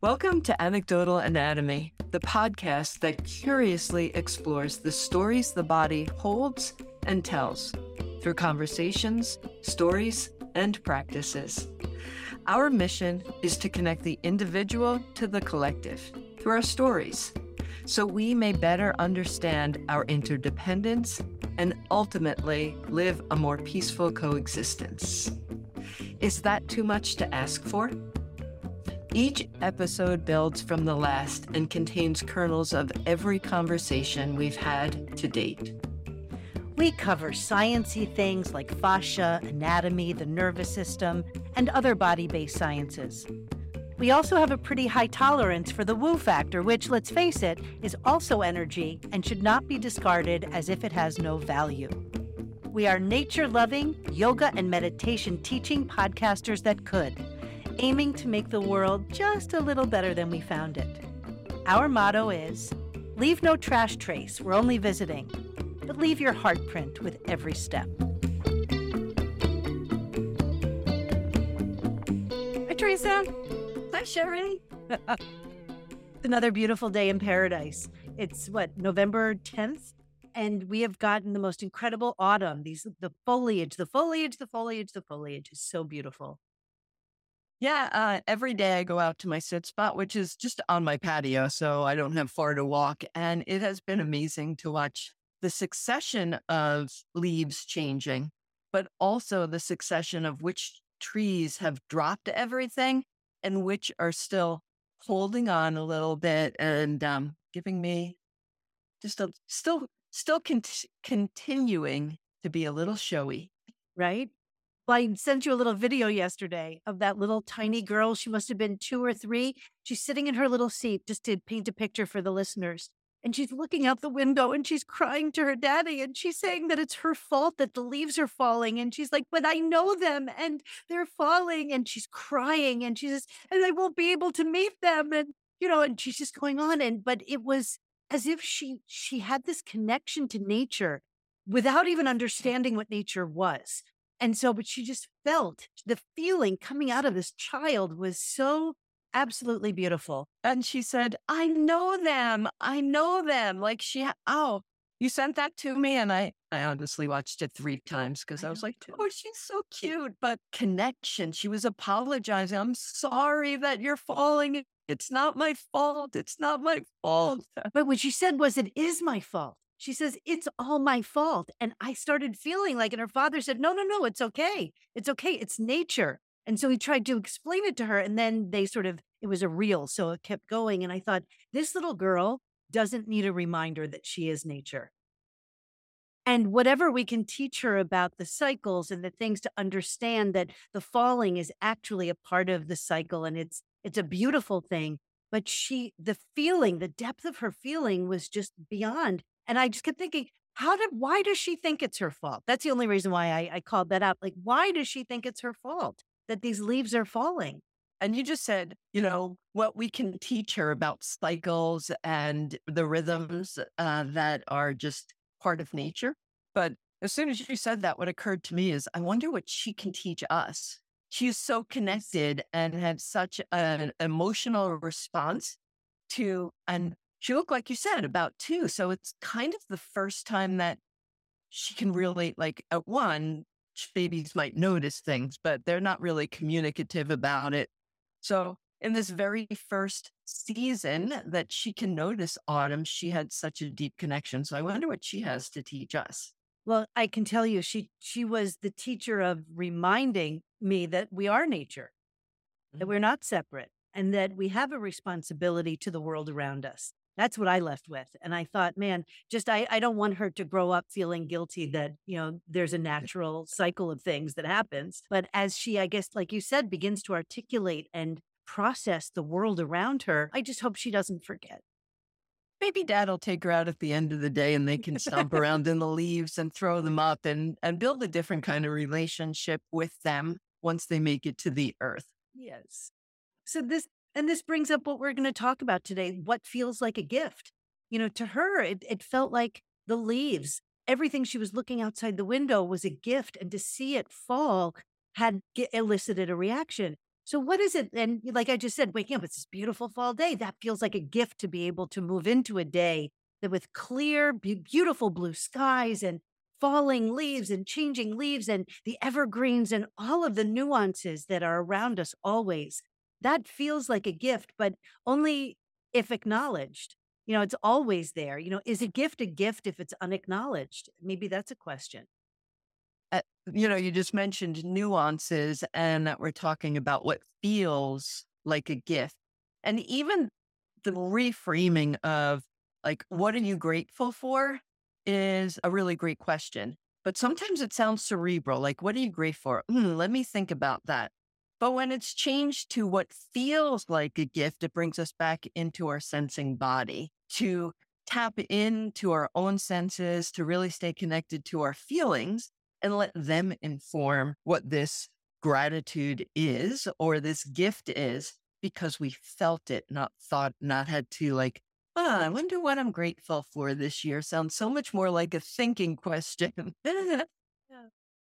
Welcome to Anecdotal Anatomy, the podcast that curiously explores the stories the body holds and tells through conversations, stories, and practices. Our mission is to connect the individual to the collective through our stories so we may better understand our interdependence and ultimately live a more peaceful coexistence. Is that too much to ask for? Each episode builds from the last and contains kernels of every conversation we've had to date. We cover sciency things like fascia, anatomy, the nervous system, and other body-based sciences. We also have a pretty high tolerance for the woo factor, which, let's face it, is also energy and should not be discarded as if it has no value. We are nature loving, yoga and meditation teaching podcasters that could aiming to make the world just a little better than we found it. Our motto is Leave no trash trace, we're only visiting, but leave your heart print with every step. Hi, Theresa. Hi, Sherry. Another beautiful day in paradise. It's what, November 10th? And we have gotten the most incredible autumn. These the foliage, the foliage, the foliage, the foliage is so beautiful. Yeah, uh, every day I go out to my sit spot, which is just on my patio, so I don't have far to walk. And it has been amazing to watch the succession of leaves changing, but also the succession of which trees have dropped everything and which are still holding on a little bit and um, giving me just a still still con- continuing to be a little showy. Right? I sent you a little video yesterday of that little tiny girl. She must have been two or three. She's sitting in her little seat just to paint a picture for the listeners. And she's looking out the window and she's crying to her daddy and she's saying that it's her fault that the leaves are falling. And she's like, but I know them and they're falling. And she's crying and she says, and I won't be able to meet them. And, you know, and she's just going on. And, but it was as if she, she had this connection to nature without even understanding what nature was. And so, but she just felt the feeling coming out of this child was so absolutely beautiful. And she said, I know them. I know them. Like she, ha- oh, you sent that to me. And I, I honestly watched it three times because I, I was like, too. oh, she's so cute. But connection, she was apologizing. I'm sorry that you're falling. It's not my fault. It's not my fault. But what she said was, it is my fault. She says, It's all my fault. And I started feeling like, and her father said, No, no, no, it's okay. It's okay. It's nature. And so he tried to explain it to her. And then they sort of, it was a reel. So it kept going. And I thought, this little girl doesn't need a reminder that she is nature. And whatever we can teach her about the cycles and the things to understand that the falling is actually a part of the cycle and it's it's a beautiful thing. But she, the feeling, the depth of her feeling was just beyond and I just kept thinking, how did, why does she think it's her fault? That's the only reason why I, I called that out. Like, why does she think it's her fault that these leaves are falling? And you just said, you know, what we can teach her about cycles and the rhythms uh, that are just part of nature. But as soon as you said that, what occurred to me is, I wonder what she can teach us. She is so connected and had such an emotional response to an she looked like you said about two. So it's kind of the first time that she can really like at one, babies might notice things, but they're not really communicative about it. So in this very first season that she can notice autumn, she had such a deep connection. So I wonder what she has to teach us. Well, I can tell you she she was the teacher of reminding me that we are nature, mm-hmm. that we're not separate, and that we have a responsibility to the world around us. That's what I left with. And I thought, man, just I, I don't want her to grow up feeling guilty that, you know, there's a natural cycle of things that happens. But as she, I guess, like you said, begins to articulate and process the world around her, I just hope she doesn't forget. Maybe dad will take her out at the end of the day and they can stomp around in the leaves and throw them up and, and build a different kind of relationship with them once they make it to the earth. Yes. So this and this brings up what we're going to talk about today what feels like a gift. You know, to her, it, it felt like the leaves, everything she was looking outside the window was a gift. And to see it fall had elicited a reaction. So, what is it? And like I just said, waking up, it's this beautiful fall day. That feels like a gift to be able to move into a day that with clear, be- beautiful blue skies and falling leaves and changing leaves and the evergreens and all of the nuances that are around us always. That feels like a gift, but only if acknowledged. You know, it's always there. You know, is a gift a gift if it's unacknowledged? Maybe that's a question. Uh, you know, you just mentioned nuances and that we're talking about what feels like a gift. And even the reframing of like, what are you grateful for is a really great question. But sometimes it sounds cerebral. Like, what are you grateful for? Mm, let me think about that. But when it's changed to what feels like a gift, it brings us back into our sensing body to tap into our own senses, to really stay connected to our feelings and let them inform what this gratitude is or this gift is because we felt it, not thought, not had to like Ah, I wonder what I'm grateful for this year. Sounds so much more like a thinking question.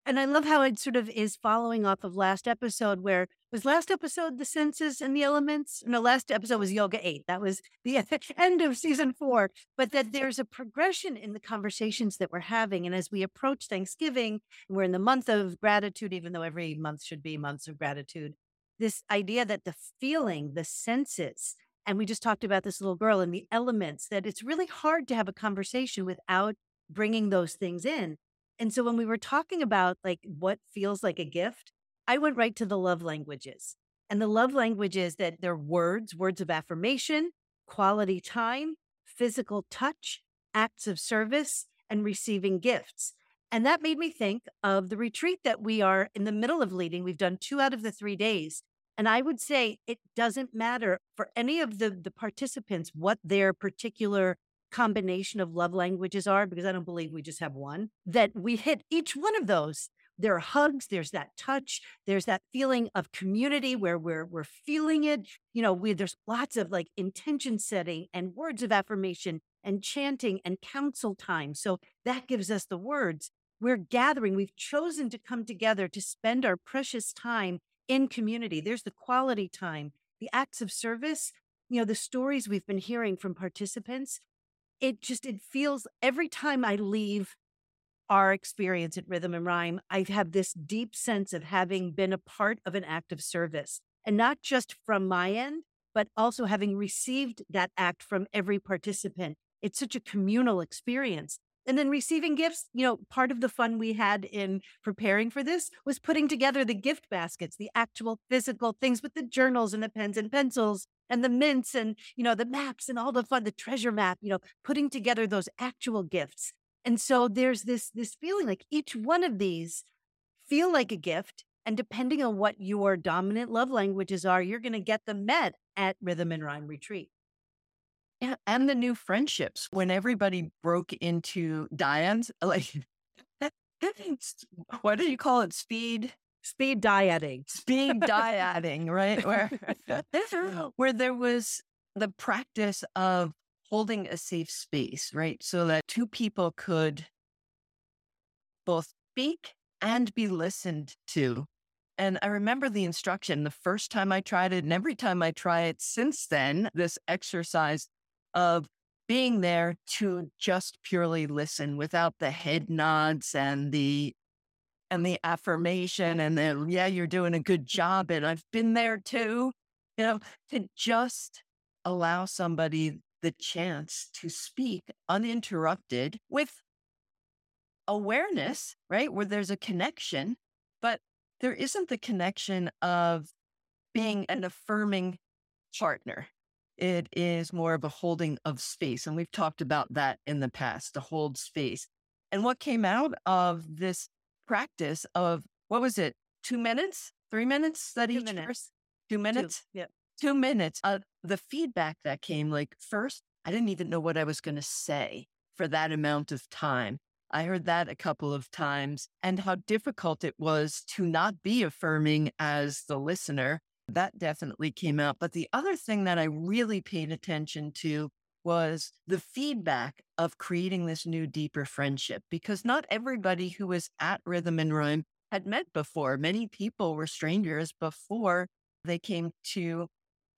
And I love how it sort of is following off of last episode, where was last episode the senses and the elements? No, last episode was yoga eight. That was the end of season four. But that there's a progression in the conversations that we're having. And as we approach Thanksgiving, we're in the month of gratitude, even though every month should be months of gratitude. This idea that the feeling, the senses, and we just talked about this little girl and the elements that it's really hard to have a conversation without bringing those things in. And so when we were talking about like what feels like a gift, I went right to the love languages. And the love languages that they're words, words of affirmation, quality time, physical touch, acts of service, and receiving gifts. And that made me think of the retreat that we are in the middle of leading. We've done two out of the three days. And I would say it doesn't matter for any of the, the participants what their particular combination of love languages are, because I don't believe we just have one, that we hit each one of those. There are hugs, there's that touch, there's that feeling of community where we're we're feeling it. You know, we there's lots of like intention setting and words of affirmation and chanting and council time. So that gives us the words. We're gathering, we've chosen to come together to spend our precious time in community. There's the quality time, the acts of service, you know, the stories we've been hearing from participants. It just, it feels every time I leave our experience at Rhythm and Rhyme, I have this deep sense of having been a part of an act of service and not just from my end, but also having received that act from every participant. It's such a communal experience. And then receiving gifts, you know, part of the fun we had in preparing for this was putting together the gift baskets, the actual physical things with the journals and the pens and pencils and the mints and, you know, the maps and all the fun, the treasure map, you know, putting together those actual gifts. And so there's this this feeling like each one of these feel like a gift and depending on what your dominant love languages are, you're going to get them met at Rhythm and Rhyme Retreat. Yeah, and the new friendships when everybody broke into dyads like what do you call it? Speed speed dieting. Speed dieting, right? Where where there was the practice of holding a safe space, right? So that two people could both speak and be listened to. And I remember the instruction the first time I tried it, and every time I try it since then, this exercise of being there to just purely listen without the head nods and the and the affirmation and then yeah you're doing a good job and I've been there too you know to just allow somebody the chance to speak uninterrupted with awareness right where there's a connection but there isn't the connection of being an affirming partner it is more of a holding of space. And we've talked about that in the past, to hold space. And what came out of this practice of what was it? Two minutes, three minutes that two each minutes. Person? Two minutes? Two, yeah. Two minutes. Uh, the feedback that came like first, I didn't even know what I was going to say for that amount of time. I heard that a couple of times and how difficult it was to not be affirming as the listener that definitely came out. But the other thing that I really paid attention to was the feedback of creating this new, deeper friendship, because not everybody who was at Rhythm and Rhyme had met before. Many people were strangers before they came to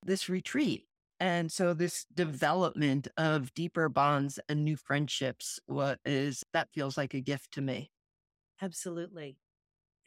this retreat. And so this development of deeper bonds and new friendships what is that feels like a gift to me. Absolutely.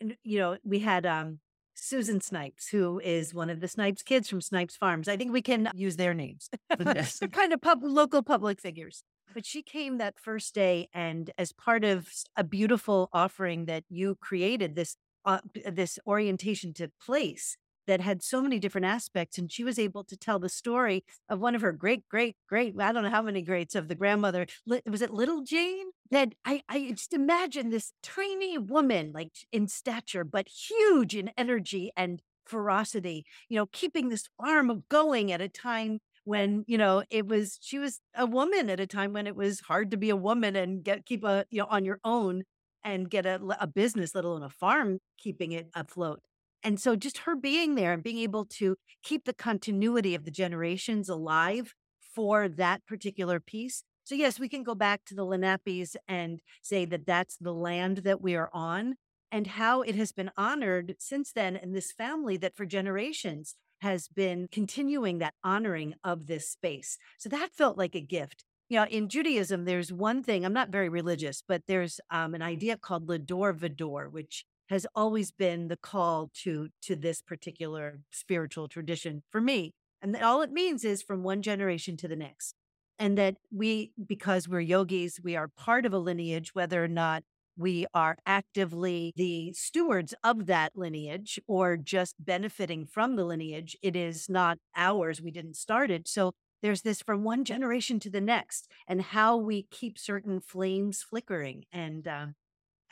And you know, we had um Susan Snipes, who is one of the Snipes kids from Snipes Farms. I think we can use their names. Yes. They're kind of pub- local public figures. But she came that first day, and as part of a beautiful offering that you created, this uh, this orientation to place that had so many different aspects, and she was able to tell the story of one of her great, great, great. I don't know how many greats of the grandmother. Was it Little Jane? That I I just imagine this tiny woman, like in stature, but huge in energy and ferocity. You know, keeping this farm going at a time when you know it was she was a woman at a time when it was hard to be a woman and get keep a you know on your own and get a, a business let alone a farm keeping it afloat and so just her being there and being able to keep the continuity of the generations alive for that particular piece so yes we can go back to the lenapes and say that that's the land that we are on and how it has been honored since then in this family that for generations has been continuing that honoring of this space. So that felt like a gift. You know, in Judaism, there's one thing, I'm not very religious, but there's um, an idea called Lador Vador, which has always been the call to to this particular spiritual tradition for me. And all it means is from one generation to the next. And that we, because we're yogis, we are part of a lineage, whether or not we are actively the stewards of that lineage or just benefiting from the lineage. It is not ours. We didn't start it. So there's this from one generation to the next and how we keep certain flames flickering. And um,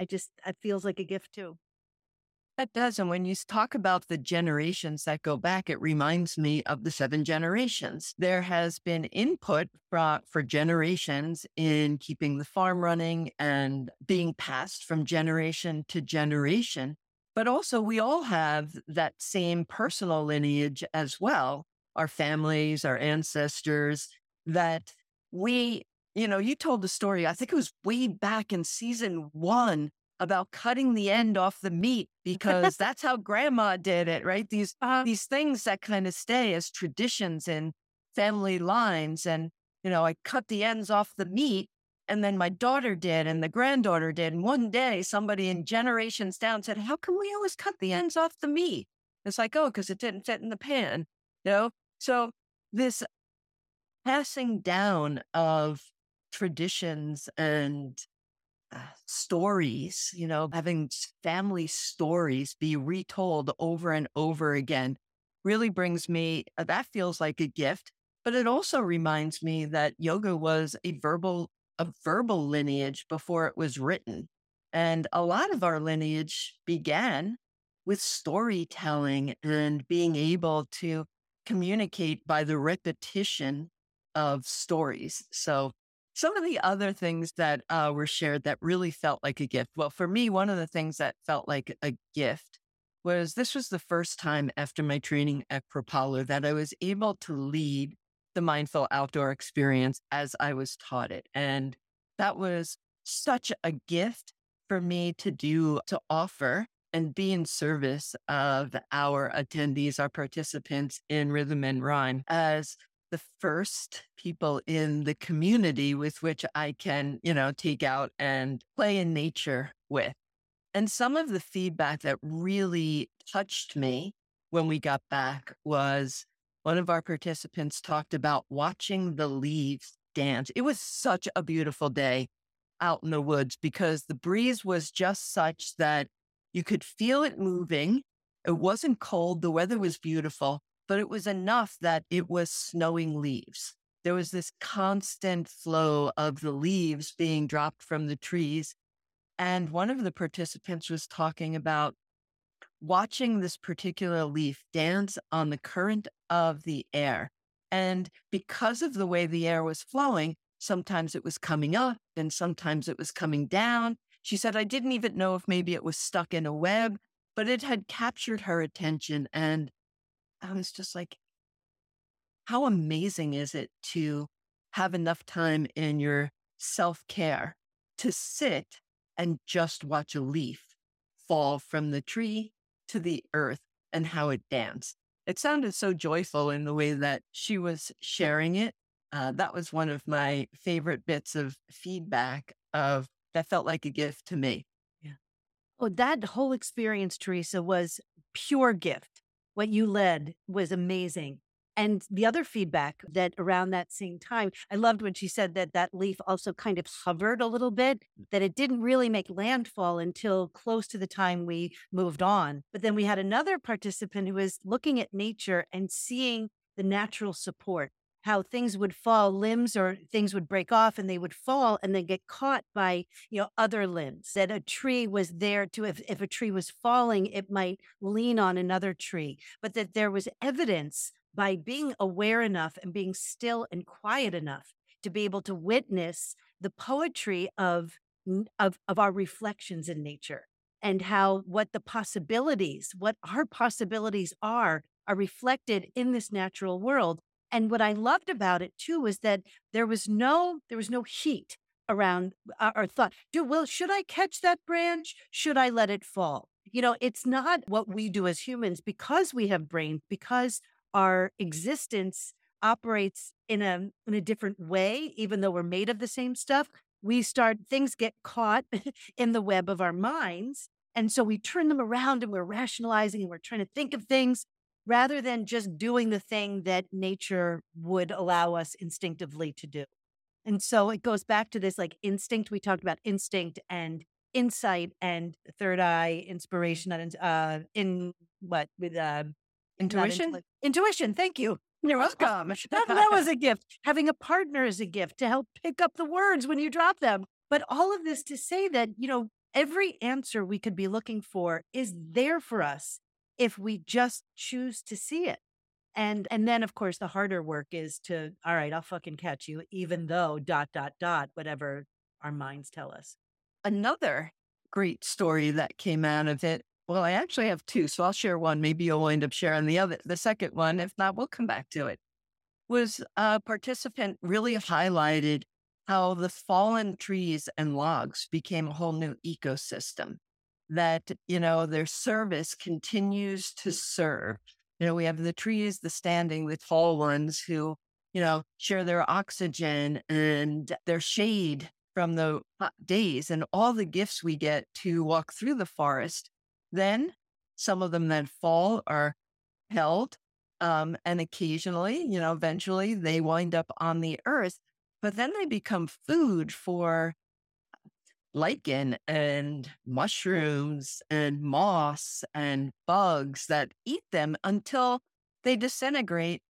I just, it feels like a gift too. That does. And when you talk about the generations that go back, it reminds me of the seven generations. There has been input for, for generations in keeping the farm running and being passed from generation to generation. But also, we all have that same personal lineage as well our families, our ancestors, that we, you know, you told the story, I think it was way back in season one about cutting the end off the meat because that's how grandma did it, right? These Uh, these things that kind of stay as traditions in family lines. And, you know, I cut the ends off the meat and then my daughter did and the granddaughter did. And one day somebody in generations down said, How come we always cut the ends off the meat? It's like, oh, because it didn't fit in the pan. You know? So this passing down of traditions and stories, you know, having family stories be retold over and over again really brings me, uh, that feels like a gift. But it also reminds me that yoga was a verbal, a verbal lineage before it was written. And a lot of our lineage began with storytelling and being able to communicate by the repetition of stories. So some of the other things that uh, were shared that really felt like a gift. Well, for me, one of the things that felt like a gift was this was the first time after my training at Propala that I was able to lead the mindful outdoor experience as I was taught it. And that was such a gift for me to do, to offer and be in service of our attendees, our participants in Rhythm and Rhyme as the first people in the community with which I can, you know, take out and play in nature with. And some of the feedback that really touched me when we got back was one of our participants talked about watching the leaves dance. It was such a beautiful day out in the woods because the breeze was just such that you could feel it moving. It wasn't cold. The weather was beautiful, but it was enough that it was snowing leaves. There was this constant flow of the leaves being dropped from the trees. And one of the participants was talking about watching this particular leaf dance on the current of the air. And because of the way the air was flowing, sometimes it was coming up and sometimes it was coming down. She said, I didn't even know if maybe it was stuck in a web, but it had captured her attention. And I was just like, how amazing is it to have enough time in your self care to sit and just watch a leaf fall from the tree to the earth and how it danced? it sounded so joyful in the way that she was sharing it. Uh, that was one of my favorite bits of feedback of that felt like a gift to me. Yeah. Oh, that whole experience, Theresa, was pure gift. What you led was amazing. And the other feedback that around that same time, I loved when she said that that leaf also kind of hovered a little bit, mm. that it didn't really make landfall until close to the time we moved on. But then we had another participant who was looking at nature and seeing the natural support, how things would fall, limbs or things would break off and they would fall and then get caught by, you know, other limbs. That a tree was there to, if, if a tree was falling, it might lean on another tree, but that there was evidence by being aware enough and being still and quiet enough to be able to witness the poetry of of of our reflections in nature and how what the possibilities what our possibilities are are reflected in this natural world and what i loved about it too was that there was no there was no heat around our, uh, our thought do well should i catch that branch? Should i let it fall? You know it's not what we do as humans because we have brains because our existence operates in a in a different way even though we're made of the same stuff we start things get caught in the web of our minds and so we turn them around and we're rationalizing and we're trying to think of things rather than just doing the thing that nature would allow us instinctively to do and so it goes back to this like instinct we talked about instinct and insight and third eye inspiration uh in what with uh Intuition? Intuition. Thank you. You're welcome. that, that was a gift. Having a partner is a gift to help pick up the words when you drop them. But all of this to say that, you know, every answer we could be looking for is there for us if we just choose to see it. And and then of course the harder work is to, all right, I'll fucking catch you, even though dot dot dot, whatever our minds tell us. Another great story that came out of it well, I actually have two, so I'll share one. Maybe you'll end up sharing the other, the second one. If not, we'll come back to it. Was a participant really highlighted how the fallen trees and logs became a whole new ecosystem that, you know, their service continues to serve. You know, we have the trees, the standing, the tall ones who, you know, share their oxygen and their shade from the hot days and all the gifts we get to walk through the forest then some of them that fall are held. Um, and occasionally, you know, eventually they wind up on the earth, but then they become food for lichen and mushrooms and moss and bugs that eat them until they disintegrate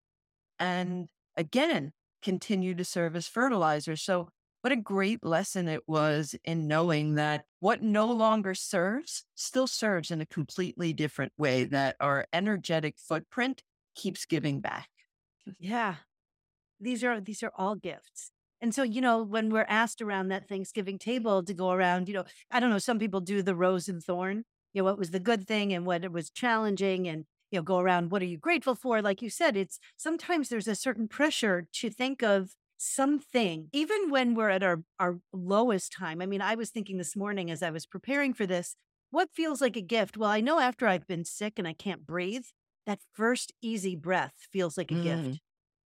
and again continue to serve as fertilizer. So what a great lesson it was in knowing that what no longer serves still serves in a completely different way, that our energetic footprint keeps giving back. Yeah. These are these are all gifts. And so, you know, when we're asked around that Thanksgiving table to go around, you know, I don't know, some people do the rose and thorn, you know, what was the good thing and what it was challenging and you know, go around, what are you grateful for? Like you said, it's sometimes there's a certain pressure to think of something, even when we're at our, our lowest time. I mean, I was thinking this morning as I was preparing for this, what feels like a gift? Well, I know after I've been sick and I can't breathe, that first easy breath feels like a mm. gift.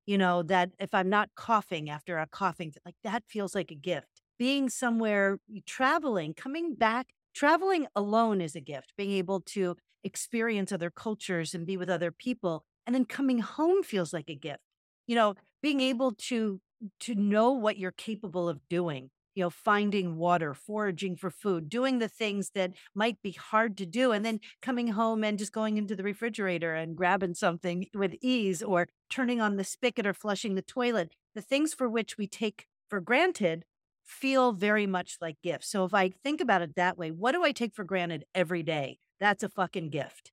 You know, that if I'm not coughing after a coughing, like that feels like a gift. Being somewhere, traveling, coming back, traveling alone is a gift. Being able to experience other cultures and be with other people. And then coming home feels like a gift. You know, being able to to know what you're capable of doing you know finding water foraging for food doing the things that might be hard to do and then coming home and just going into the refrigerator and grabbing something with ease or turning on the spigot or flushing the toilet. The things for which we take for granted feel very much like gifts. So if i think about it that way what do i take for granted every day? That's a fucking gift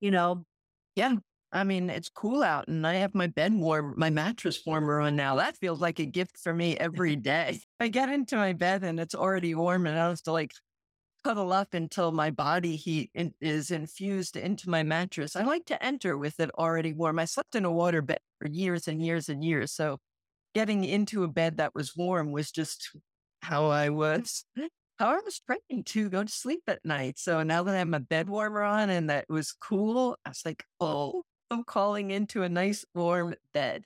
you know? Yeah I mean, it's cool out and I have my bed warm, my mattress warmer on now. That feels like a gift for me every day. I get into my bed and it's already warm and I have to like cuddle up until my body heat in, is infused into my mattress. I like to enter with it already warm. I slept in a water bed for years and years and years. So getting into a bed that was warm was just how I was how I was training to go to sleep at night. So now that I have my bed warmer on and that was cool, I was like, oh, calling into a nice warm bed.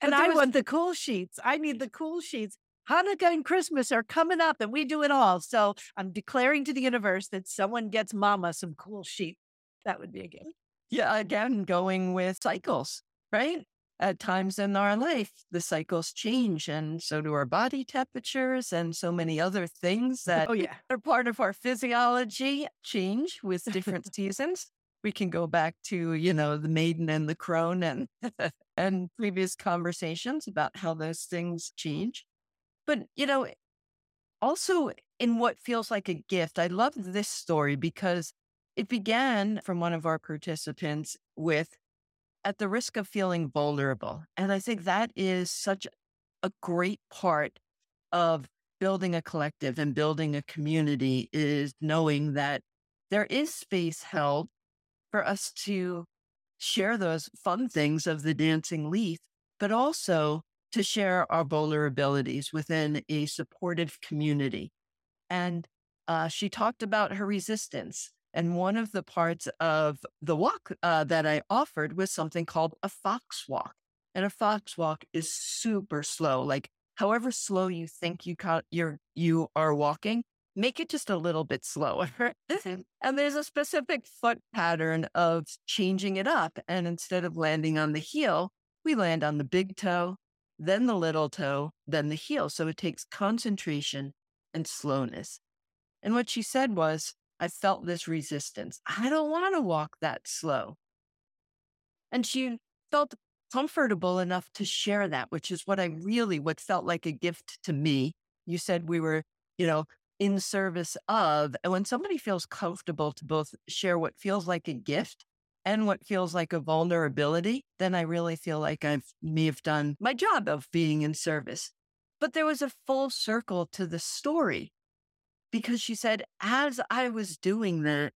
And I was... want the cool sheets. I need the cool sheets. Hanukkah and Christmas are coming up and we do it all. So I'm declaring to the universe that someone gets mama some cool sheets. That would be a gift. Yeah, again, going with cycles, right? At times in our life, the cycles change, and so do our body temperatures and so many other things that oh, yeah. are part of our physiology change with different seasons. We can go back to, you know, the maiden and the crone and and previous conversations about how those things change. But, you know, eh, also in what feels like a gift, I love this story because it began from one of our participants with at the risk of feeling vulnerable. And I think that is such a great part of building a collective and building a community is knowing that there is space held for us to share those fun things of the dancing leaf, but also to share our vulnerabilities within a supportive community. And uh, she talked about her resistance. And one of the parts of the walk uh, that I offered was something called a fox walk. And a fox walk is super slow. Like, however slow you think you ca- you're you are walking, make it just a little bit slower. and there's a specific foot pattern of changing it up. And instead of landing on the heel, we land on the big toe, then the little toe, then the heel. So it takes concentration and slowness. And what she said was, I felt this resistance. I don't want to walk that slow. And she felt comfortable enough to share that, which is what I really, what felt like a gift to me. You said we were, you know, in service of, and when somebody feels comfortable to both share what feels like a gift and what feels like a vulnerability, then I really feel like I've may have done my job of being in service. But there was a full circle to the story because she said, as I was doing that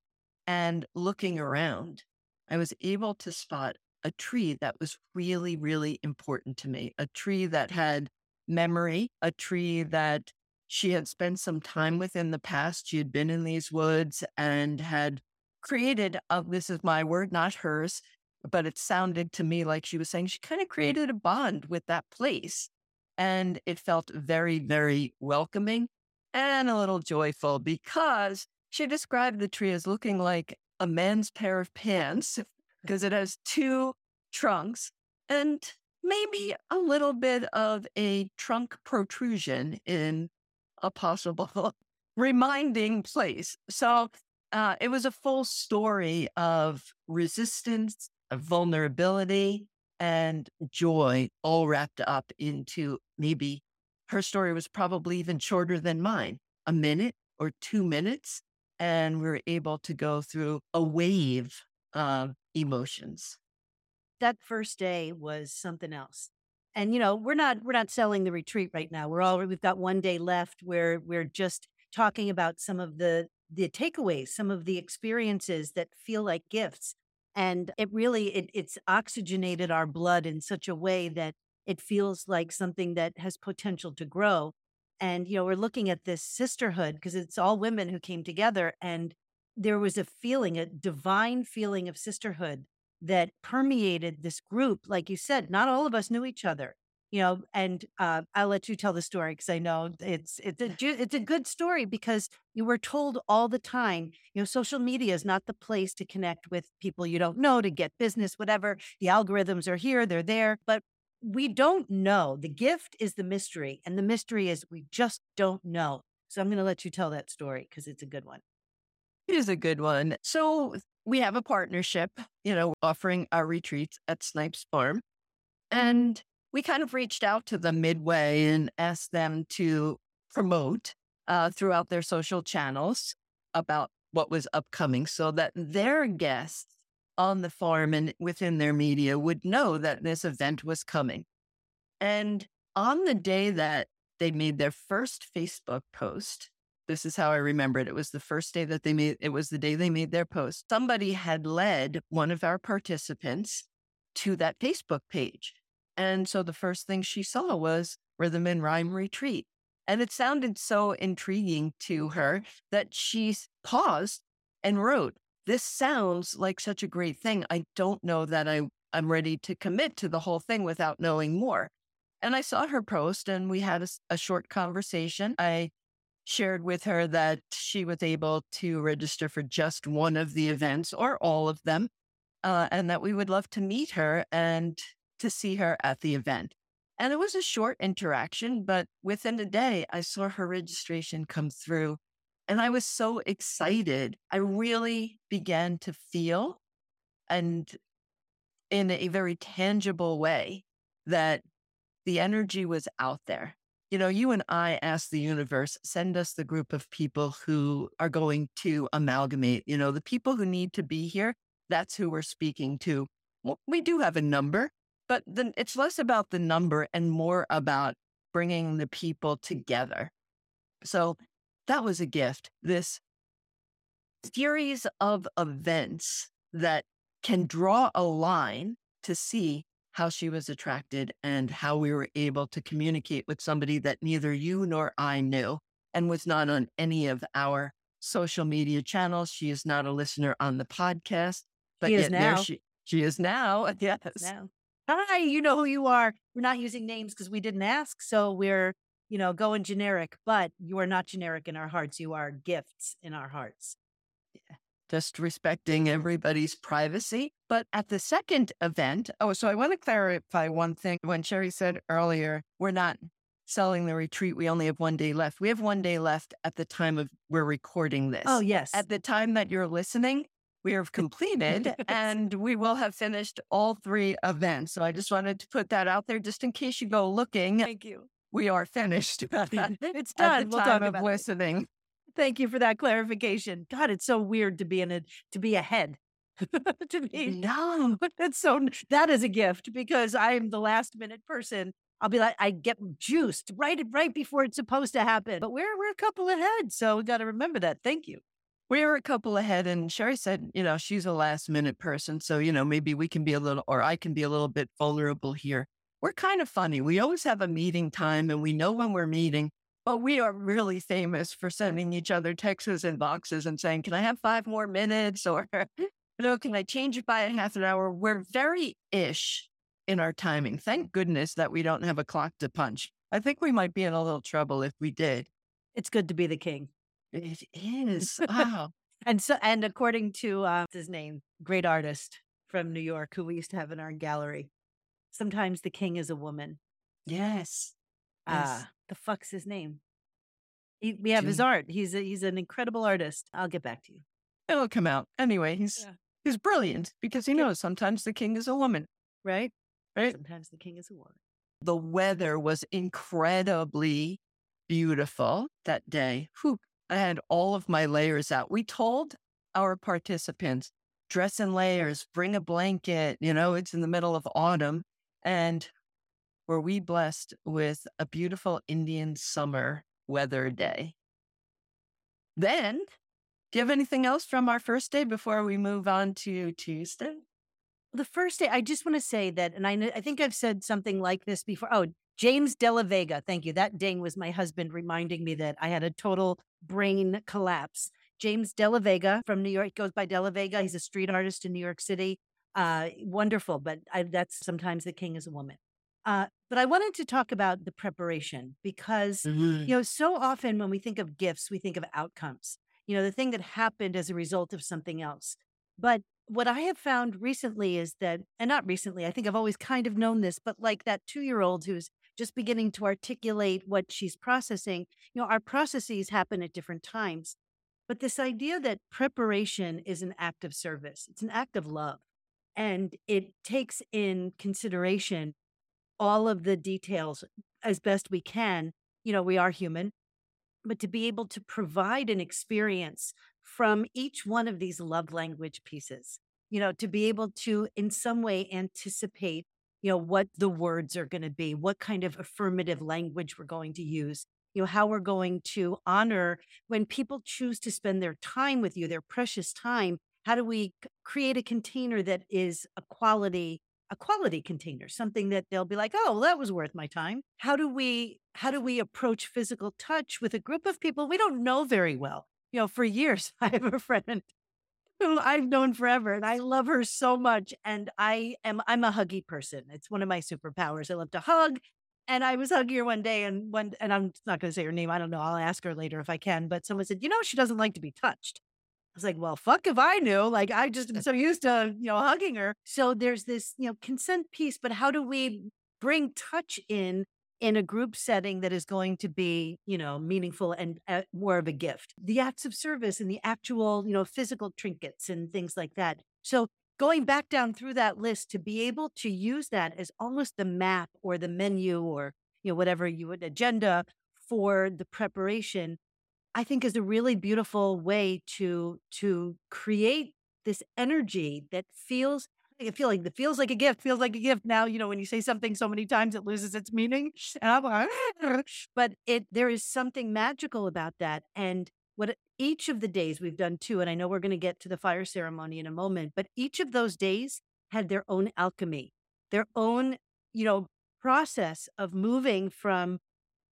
and looking around, I was able to spot a tree that was really, really important to me, a tree that had memory, a tree that she had spent some time with in the past. She had been in these woods and had created, uh, this is my word, not hers, but it sounded to me like she was saying she kind of created a bond with that place. And it felt very, very welcoming and a little joyful because she described the tree as looking like a man's pair of pants because it has two trunks and maybe a little bit of a trunk protrusion in a possible reminding place. So uh, it was a full story of resistance, of vulnerability, and joy all wrapped up into maybe her story was probably even shorter than mine, a minute or two minutes. And we were able to go through a wave of emotions. That first day was something else. And you know, we're not we're not selling the retreat right now. We're all we've got one day left where we're just talking about some of the the takeaways, some of the experiences that feel like gifts. And it really it, it's oxygenated our blood in such a way that it feels like something that has potential to grow. And you know, we're looking at this sisterhood because it's all women who came together and there was a feeling, a divine feeling of sisterhood that permeated this group. Like you said, not all of us knew each other you know and uh, i'll let you tell the story because i know it's it's a it's a good story because you were told all the time you know social media is not the place to connect with people you don't know to get business whatever. The algorithms are here they're there but we don't know. The gift is the mystery and the mystery is we just don't know. So i'm going to let you tell that story because it's a good one. It is a good one. So we have a partnership you know offering our retreats at snipes farm and we kind of reached out to them midway and asked them to promote uh, throughout their social channels about what was upcoming so that their guests on the farm and within their media would know that this event was coming. And on the day that they made their first Facebook post, this is how I remember it. It was the first day that they made, it was the day they made their post. Somebody had led one of our participants to that Facebook page. And so the first thing she saw was Rhythm and Rhyme Retreat. And it sounded so intriguing to her that she paused and wrote, This sounds like such a great thing. I don't know that I I'm ready to commit to the whole thing without knowing more. And I saw her post and we had a, a short conversation. I shared with her that she was able to register for just one of the events or all of them, uh, and that we would love to meet her and to see her at the event. And it was a short interaction, but within a day, I saw her registration come through. And I was so excited. I really began to feel, and in a very tangible way, that the energy was out there. You know, you and I ask the universe, send us the group of people who are going to amalgamate, you know, the people who need to be here. That's who we're speaking to. We do have a number, but then it's less about the number and more about bringing the people together. So that was a gift. This series of events that can draw a line to see how she was attracted and how we were able to communicate with somebody that neither you nor I knew and was not on any of our social media channels. She is not a listener on the podcast, but She is yet now. there she, she is now. Yes. No. Hi, you know who you are. We're not using names because we didn't ask. So we're, you know, going generic, but you are not generic in our hearts. You are gifts in our hearts. Just respecting everybody's privacy. But at the second event, oh, so I want to clarify one thing. When Sherry said earlier, we're not selling the retreat, we only have one day left. We have one day left at the time of we're recording oh, this. Oh, yes. At the time that you're listening, we have completed and we will have finished all three events. So I just wanted to put that out there just in case you go looking. Thank you. We are finished. it's At done. the We'll time talk of about it. Thank you for that clarification. God, it's so weird to be in a to be ahead. to be No. that's so that is a gift because I'm the last minute person. I'll be like, I get juiced right right before it's supposed to happen. But we're we're a couple ahead. So we gotta remember that. Thank you. we were a couple ahead and Sherry said, you know, she's a last minute person. So, you know, maybe we can be a little, or I can be a little bit vulnerable here. We're kind of funny. We always have a meeting time and we know when we're meeting, but we are really famous for sending each other texts and boxes and saying, can I have five more minutes? Or, you know, can I change it by a half an hour? We're very ish in our timing. Thank goodness that we don't have a clock to punch. I think we might be in a little trouble if we did. It's good to be the king. It is. Wow. And so and according to uh, his name, great artist from New York who we used to have in our gallery. Sometimes the king is a woman. yes. Uh, Yes. The fuck's his name? He, we have his art. He's a, he's an incredible artist. I'll get back to you. It'll come out. Anyway, he's Yeah. he's brilliant because he knows sometimes the king is a woman, Right? right? Sometimes the king is a woman. The weather was incredibly beautiful that day. Whew, I had all of my layers out. We told our participants, dress in layers, bring a blanket, you know, it's in the middle of autumn. And were we blessed with a beautiful Indian summer weather day? Then, do you have anything else from our first day before we move on to Tuesday? The first day, I just want to say that, and I, I think I've said something like this before. Oh, James De La Vega. Thank you. That ding was my husband reminding me that I had a total brain collapse. James De La Vega from New York goes by De La Vega. He's a street artist in New York City. Uh, wonderful, but I, that's sometimes the king is a woman. Uh, but I wanted to talk about the preparation because Mm-hmm. you know, so often when we think of gifts, we think of outcomes, you know, the thing that happened as a result of something else. But what I have found recently is that, and not recently, I think I've always kind of known this, but like that two year old who's just beginning to articulate what she's processing, you know, our processes happen at different times. But this idea that preparation is an act of service, it's an act of love, and it takes in consideration all of the details as best we can. You know, we are human, but to be able to provide an experience from each one of these love language pieces, you know, to be able to in some way anticipate, you know, what the words are going to be, what kind of affirmative language we're going to use, you know, how we're going to honor when people choose to spend their time with you, their precious time. How do we create a container that is a quality a quality container, something that they'll be like, "Oh, that was worth my time." How do we how do we approach physical touch with a group of people we don't know very well? You know, for years I have a friend who I've known forever, and I love her so much. And I am I'm a huggy person. It's one of my superpowers. I love to hug. And I was hugging her one day, and one and I'm not going to say her name. I don't know. I'll ask her later if I can. But someone said, you know, she doesn't like to be touched. I was like, well, fuck if I knew. Like I just am so used to you know hugging her. So there's this you know consent piece, but how do we bring touch in in a group setting that is going to be, you know, meaningful and uh, more of a gift. The acts of service and the actual, you know, physical trinkets and things like that. So going back down through that list to be able to use that as almost the map or the menu or, you know, whatever you would agenda for the preparation, I think is a really beautiful way to to create this energy that feels I feel like feels like a gift, feels like a gift. Now, you know, when you say something so many times, it loses its meaning. But it there is something magical about that. And what each of the days we've done too, and I know we're going to get to the fire ceremony in a moment, but each of those days had their own alchemy, their own, you know, process of moving from,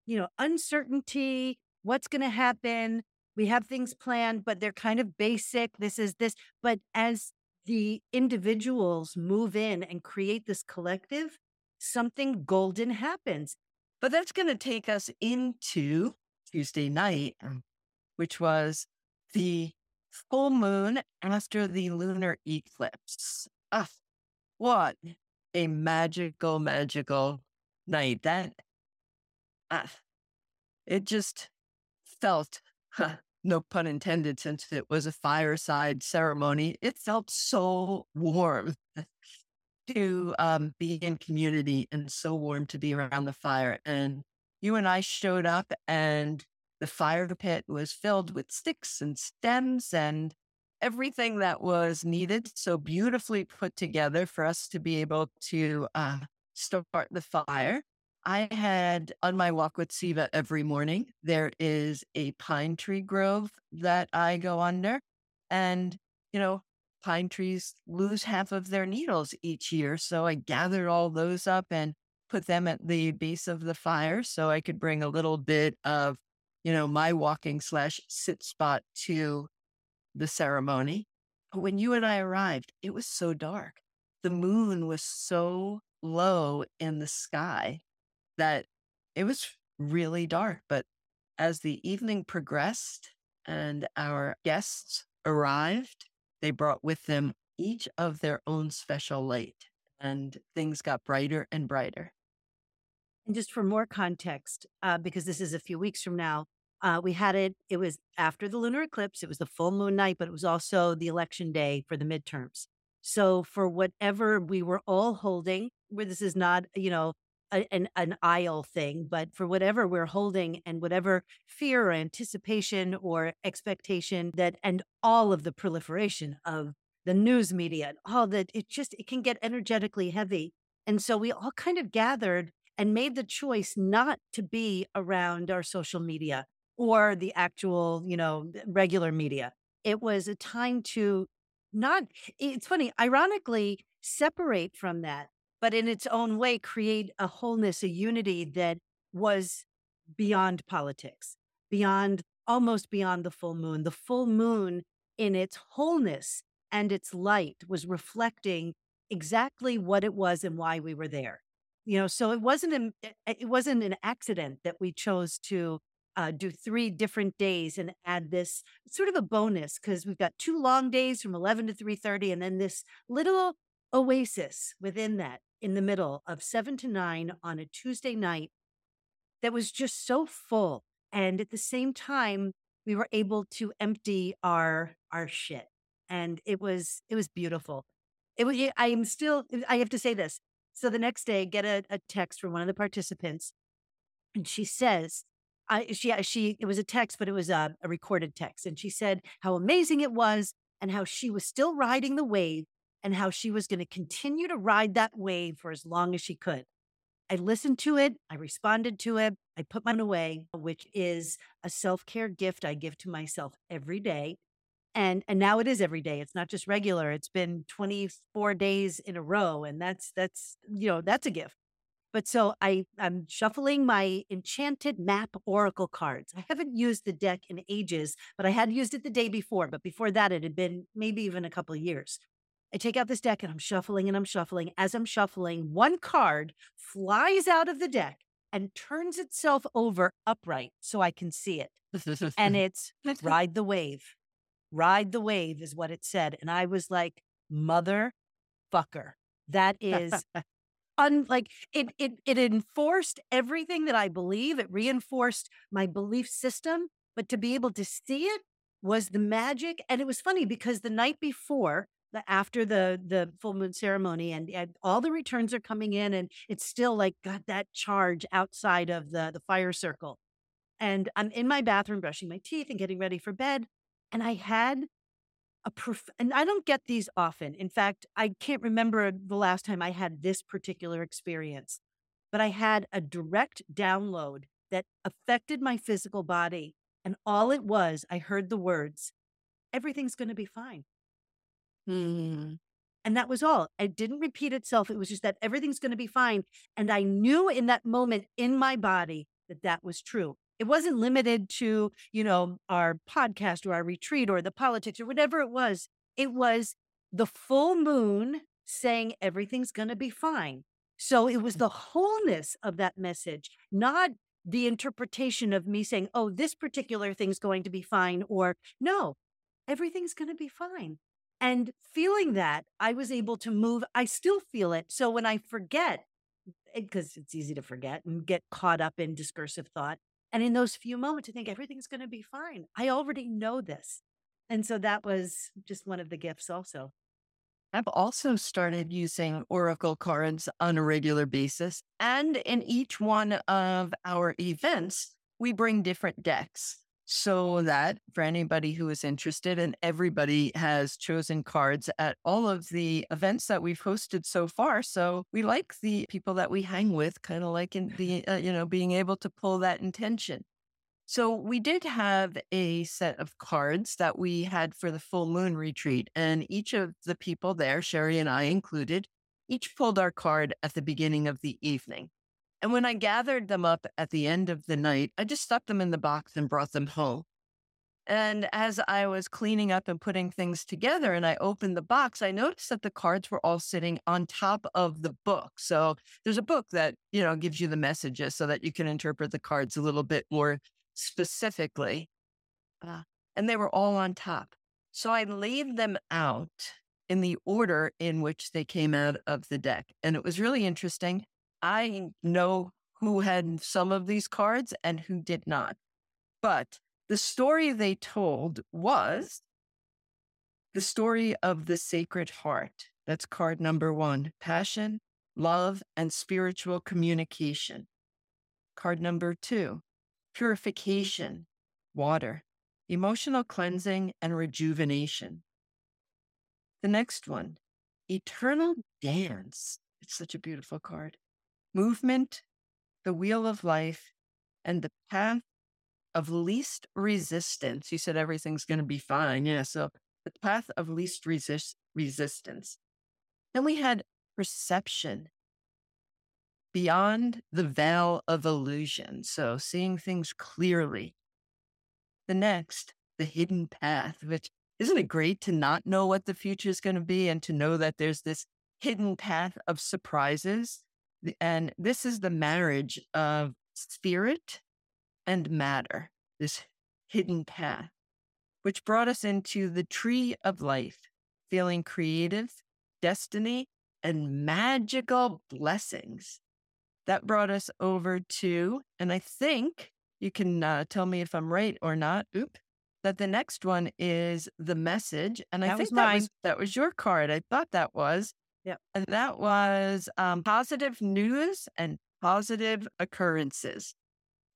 you know, uncertainty, what's going to happen. We have things planned, but they're kind of basic. This is this. But as the individuals move in and create this collective, something golden happens. But that's going to take us into Tuesday night, um, which was the full moon after the lunar eclipse. Ah, what a magical, magical night. That, ah, it just felt huh, no pun intended, since it was a fireside ceremony, it felt so warm to um, be in community and so warm to be around the fire. And you and I showed up, and the fire pit was filled with sticks and stems and everything that was needed. So beautifully put together for us to be able to uh, start the fire. I had on my walk with Siva every morning, there is a pine tree grove that I go under. And, you know, pine trees lose half of their needles each year. So I gathered all those up and put them at the base of the fire so I could bring a little bit of, you know, my walking slash sit spot to the ceremony. But when you and I arrived, it was so dark. The moon was so low in the sky that it was really dark. But as the evening progressed and our guests arrived, they brought with them each of their own special light, and things got brighter and brighter. And just for more context, uh, because this is a few weeks from now, uh, we had it, it was after the lunar eclipse, it was the full moon night, but it was also the election day for the midterms. So, for whatever we were all holding, where this is not, you know, a, an, an aisle thing, but for whatever we're holding and whatever fear or anticipation or expectation that, and all of the proliferation of the news media and all that, it just, it can get energetically heavy. And so we all kind of gathered and made the choice not to be around our social media or the actual, you know, regular media. It was a time to not, it's funny, ironically, separate from that but in its own way, create a wholeness, a unity that was beyond politics, beyond almost beyond the full moon. The full moon, in its wholeness and its light, was reflecting exactly what it was and why we were there. You know, so it wasn't an, it wasn't an accident that we chose to uh, do three different days and add this sort of a bonus because we've got two long days from 11 to 3.30 and then this little oasis within that in the middle of seven to nine on a Tuesday night that was just so full. And at the same time, we were able to empty our our shit. And it was it was beautiful. It was I am still I have to say this. So the next day, get a, a text from one of the participants, and she says, I she uh, she it was a text, but it was a, a recorded text. And she said how amazing it was and how she was still riding the wave and how she was going to continue to ride that wave for as long as she could. I listened to it. I responded to it. I put mine away, which is a self care gift I give to myself every day. And, and now it is every day. It's not just regular. It's been 24 days in a row. And that's, that's, you know, that's a gift. But so I, I'm shuffling my enchanted map oracle cards. I haven't used the deck in ages, but I had used it the day before. But before that, it had been maybe even a couple of years. I take out this deck and I'm shuffling and I'm shuffling. As I'm shuffling, one card flies out of the deck and turns itself over upright so I can see it. and it's ride the wave. Ride the wave is what it said. And I was like, motherfucker. That is un like it it it enforced everything that I believe. It reinforced my belief system. But to be able to see it was the magic. And it was funny because the night before, after the the full moon ceremony, and, and all the returns are coming in, and it's still like got that charge outside of the the fire circle. And I'm in my bathroom brushing my teeth and getting ready for bed. And I had a prof- and I don't get these often. In fact, I can't remember the last time I had this particular experience, but I had a direct download that affected my physical body. And all it was, I heard the words, everything's going to be fine. Mm. And that was all. It didn't repeat itself. It was just that everything's going to be fine. And I knew in that moment in my body that that was true. It wasn't limited to, you know, our podcast or our retreat or the politics or whatever it was. It was the full moon saying everything's going to be fine. So it was the wholeness of that message, not the interpretation of me saying, oh, this particular thing's going to be fine, or no, everything's going to be fine. And feeling that, I was able to move. I still feel it. So when I forget, eh, because it's easy to forget and get caught up in discursive thought, and in those few moments, I think everything's going to be fine. I already know this. And so that was just one of the gifts, also. I've also started using Oracle cards on a regular basis. And in each one of our events, we bring different decks so that for anybody who is interested, and everybody has chosen cards at all of the events that we've hosted so far. So we like the people that we hang with, kind of like in the, uh, you know, being able to pull that intention. So we did have a set of cards that we had for the full moon retreat, and each of the people there, Sherry and I included, each pulled our card at the beginning of the evening. And when I gathered them up at the end of the night, I just stuck them in the box and brought them home. And as I was cleaning up and putting things together and I opened the box, I noticed that the cards were all sitting on top of the book. So there's a book that, you know, gives you the messages so that you can interpret the cards a little bit more specifically. Uh, and they were all on top. So I laid them out in the order in which they came out of the deck. And it was really interesting. I know who had some of these cards and who did not. But the story they told was the story of the Sacred Heart. That's card number one passion, love, and spiritual communication. Card number two purification, water, emotional cleansing, and rejuvenation. The next one, eternal dance. It's such a beautiful card movement, the wheel of life, and the path of least resistance. You said everything's going to be fine. Yeah. So the path of least resist, resistance. Then we had perception beyond the veil of illusion. So seeing things clearly. The next, the hidden path, which isn't it great to not know what the future is going to be and to know that there's this hidden path of surprises and this is the marriage of spirit and matter, this hidden path, which brought us into the tree of life, feeling creative, destiny, and magical blessings. That brought us over to, and I think you can uh, tell me if I'm right or not. Oop. That the next one is the message, and I That think was that was that was your card. I thought that was. Yep. And that was um, positive news and positive occurrences.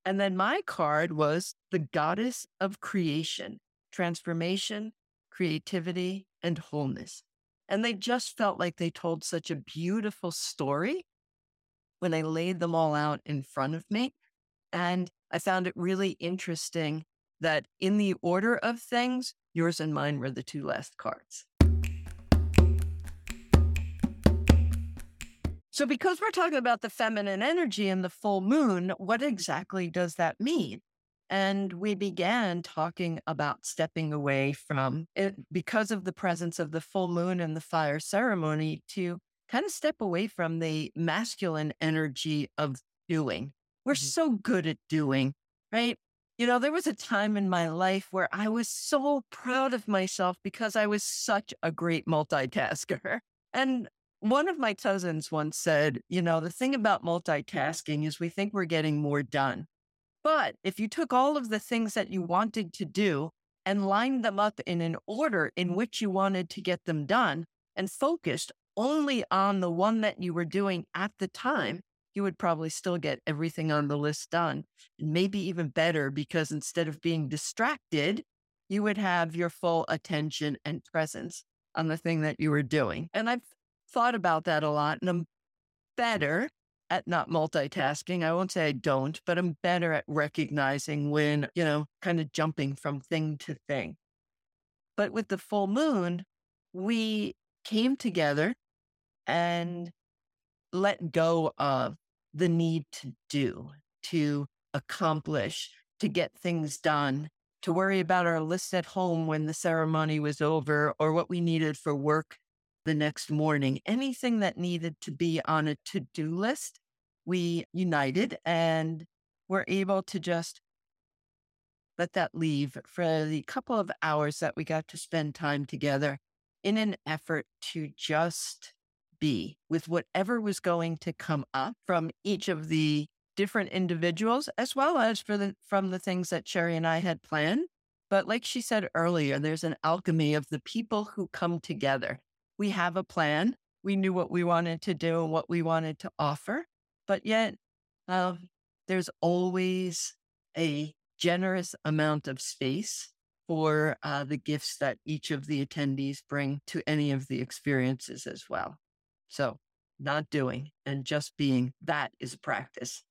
And then my card was the goddess of creation, transformation, creativity, and wholeness. And they just felt like they told such a beautiful story when I laid them all out in front of me. And I found it really interesting that in the order of things, yours and mine were the two last cards. So because we're talking about the feminine energy and the full moon, what exactly does that mean? And we began talking about stepping away from it because of the presence of the full moon and the fire ceremony to kind of step away from the masculine energy of doing. We're mm-hmm. so good at doing, right? You know, there was a time in my life where I was so proud of myself because I was such a great multitasker. And one of my cousins once said, you know, the thing about multitasking is we think we're getting more done. But if you took all of the things that you wanted to do and lined them up in an order in which you wanted to get them done and focused only on the one that you were doing at the time, you would probably still get everything on the list done. And maybe even better because instead of being distracted, you would have your full attention and presence on the thing that you were doing. And I've thought about that a lot and I'm better at not multitasking. I won't say I don't, but I'm better at recognizing when, you know, kind of jumping from thing to thing. But with the full moon, we came together and let go of the need to do, to accomplish, to get things done, to worry about our list at home when the ceremony was over or what we needed for work the next morning. Anything that needed to be on a to do list, we united and were able to just let that leave for the couple of hours that we got to spend time together in an effort to just be with whatever was going to come up from each of the different individuals, as well as for the, from the things that Sherry and I had planned. But like she said earlier, there's an alchemy of the people who come together. We have a plan. We knew what we wanted to do and what we wanted to offer. But yet, um, there's always a generous amount of space for uh, the gifts that each of the attendees bring to any of the experiences as well. So, not doing and just being, that is a practice.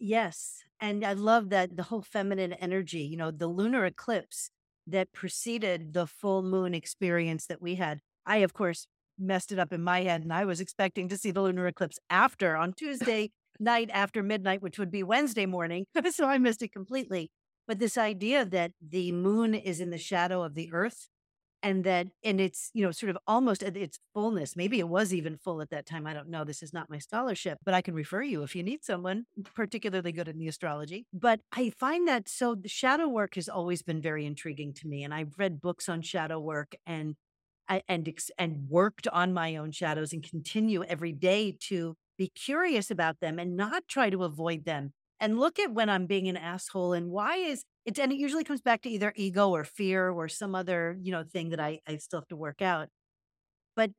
Yes. And I love that the whole feminine energy, you know, the lunar eclipse that preceded the full moon experience that we had. I, of course, messed it up in my head and I was expecting to see the lunar eclipse after on Tuesday night after midnight, which would be Wednesday morning. so I missed it completely. But this idea that the moon is in the shadow of the earth and that and it's you know sort of almost at its fullness maybe it was even full at that time i don't know this is not my scholarship but i can refer you if you need someone particularly good in the astrology but i find that so the shadow work has always been very intriguing to me and i've read books on shadow work and and and worked on my own shadows and continue every day to be curious about them and not try to avoid them and look at when i'm being an asshole and why is it and it usually comes back to either ego or fear or some other you know thing that I I still have to work out. But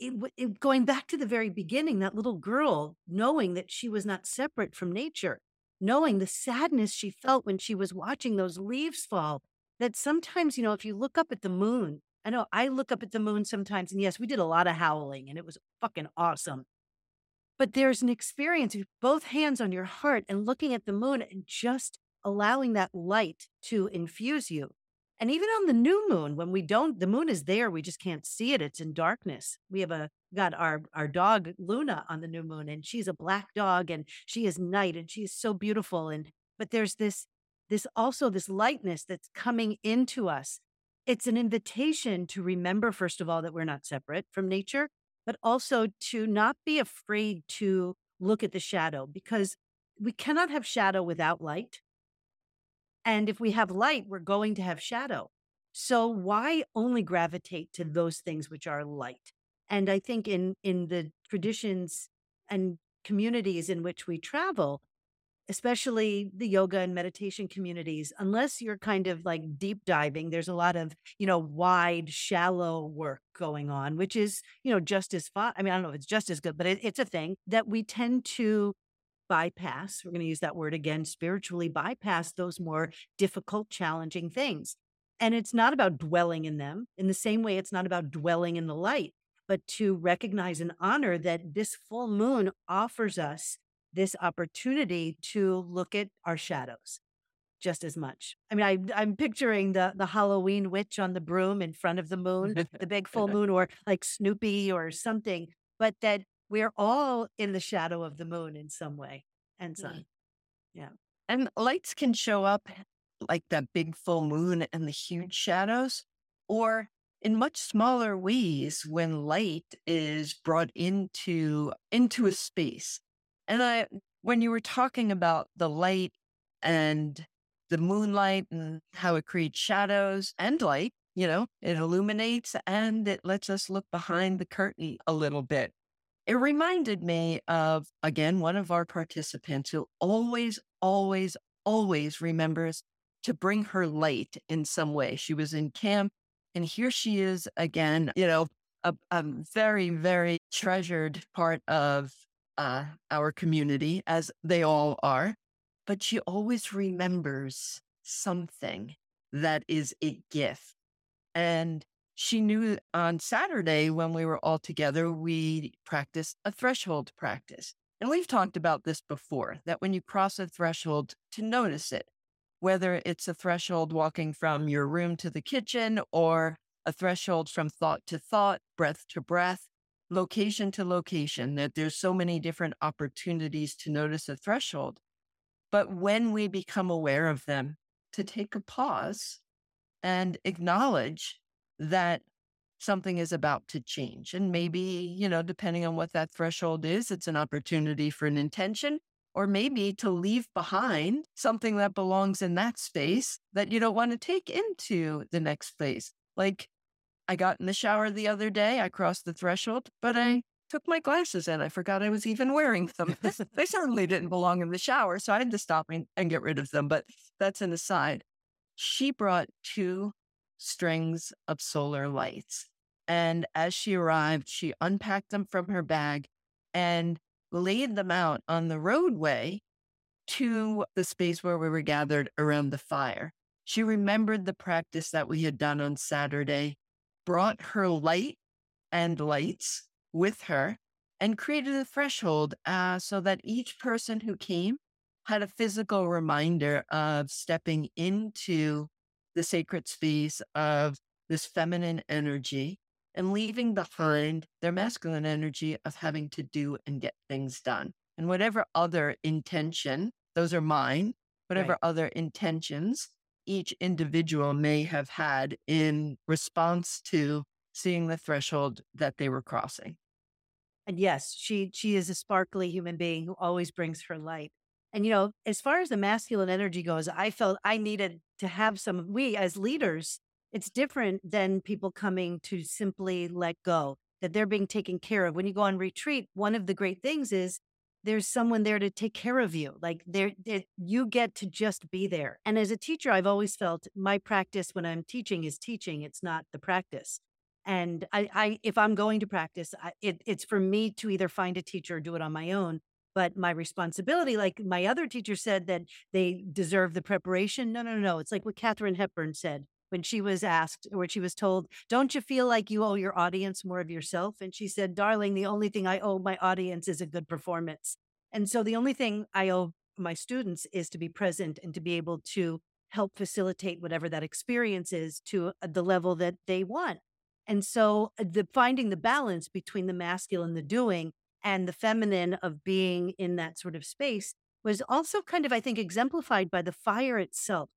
it, it, going back to the very beginning, that little girl knowing that she was not separate from nature, knowing the sadness she felt when she was watching those leaves fall. That sometimes, you know, if you look up at the moon, I know I look up at the moon sometimes, and yes, we did a lot of howling, and it was fucking awesome. But there's an experience with both hands on your heart and looking at the moon and just allowing that light to infuse you. And even on the new moon, when we don't, the moon is there, we just can't see it. It's in darkness. We have a got our our dog Luna on the new moon, and she's a black dog, and she is night, and she is so beautiful. And but there's this this also this lightness that's coming into us. It's an invitation to remember, first of all, that we're not separate from nature, but also to not be afraid to look at the shadow because we cannot have shadow without light. And if we have light, we're going to have shadow. So why only gravitate to those things which are light? And I think in in the traditions and communities in which we travel, especially the yoga and meditation communities, unless you're kind of like deep diving, there's a lot of, you know, wide, shallow work going on, which is, you know, just as fun. I mean, I don't know if it's just as good, but it, it's a thing that we tend to bypass, we're going to use that word again, spiritually bypass those more difficult, challenging things. And it's not about dwelling in them in the same way it's not about dwelling in the light, but to recognize and honor that this full moon offers us this opportunity to look at our shadows just as much. I mean, I, I'm picturing the the Halloween witch on the broom in front of the moon, the big full moon, or like Snoopy or something. But that we're all in the shadow of the moon in some way and sun. Mm. Yeah. And lights can show up like that big full moon and the huge shadows, or in much smaller ways when light is brought into into a space. And I when you were talking about the light and the moonlight and how it creates shadows and light, you know, it illuminates and it lets us look behind the curtain a little bit. It reminded me of, again, one of our participants who always, always, always remembers to bring her light in some way. She was in camp and here she is again, you know, a, a very, very treasured part of uh, our community, as they all are. But she always remembers something that is a gift. And she knew on Saturday when we were all together, we practiced a threshold practice. And we've talked about this before that when you cross a threshold, to notice it, whether it's a threshold walking from your room to the kitchen or a threshold from thought to thought, breath to breath, location to location, that there's so many different opportunities to notice a threshold. But when we become aware of them, to take a pause and acknowledge that something is about to change. And maybe, you know, depending on what that threshold is, it's an opportunity for an intention or maybe to leave behind something that belongs in that space that you don't want to take into the next place. Like I got in the shower the other day, I crossed the threshold, but I took my glasses and I forgot I was even wearing them. they certainly didn't belong in the shower, so I had to stop and, and get rid of them, but that's an aside. She brought two strings of solar lights. And as she arrived, she unpacked them from her bag and laid them out on the roadway to the space where we were gathered around the fire. She remembered the practice that we had done on Saturday, brought her light and lights with her, and created a threshold uh, so that each person who came had a physical reminder of stepping into the sacred space of this feminine energy and leaving behind their masculine energy of having to do and get things done. And whatever other intention, those are mine, whatever right. other intentions each individual may have had in response to seeing the threshold that they were crossing. And yes, she she is a sparkly human being who always brings her light. And you know, as far as the masculine energy goes, I felt I needed to have some we as leaders it's different than people coming to simply let go, that they're being taken care of. When you go on retreat, one of the great things is there's someone there to take care of you. Like there, you get to just be there. And as a teacher, I've always felt my practice when I'm teaching is teaching. It's not the practice. And I, I if I'm going to practice, I, it, it's for me to either find a teacher or do it on my own. But my responsibility, like my other teacher said, that they deserve the preparation. No, no, no. It's like what Katharine Hepburn said when she was asked or she was told, Don't you feel like you owe your audience more of yourself? And she said, Darling, the only thing I owe my audience is a good performance. And so the only thing I owe my students is to be present and to be able to help facilitate whatever that experience is to uh, the level that they want. And so uh, the finding the balance between the masculine, the doing, and the feminine of being in that sort of space was also kind of, I think, exemplified by the fire itself.